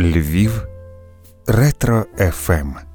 Львів, Ретро ФМ.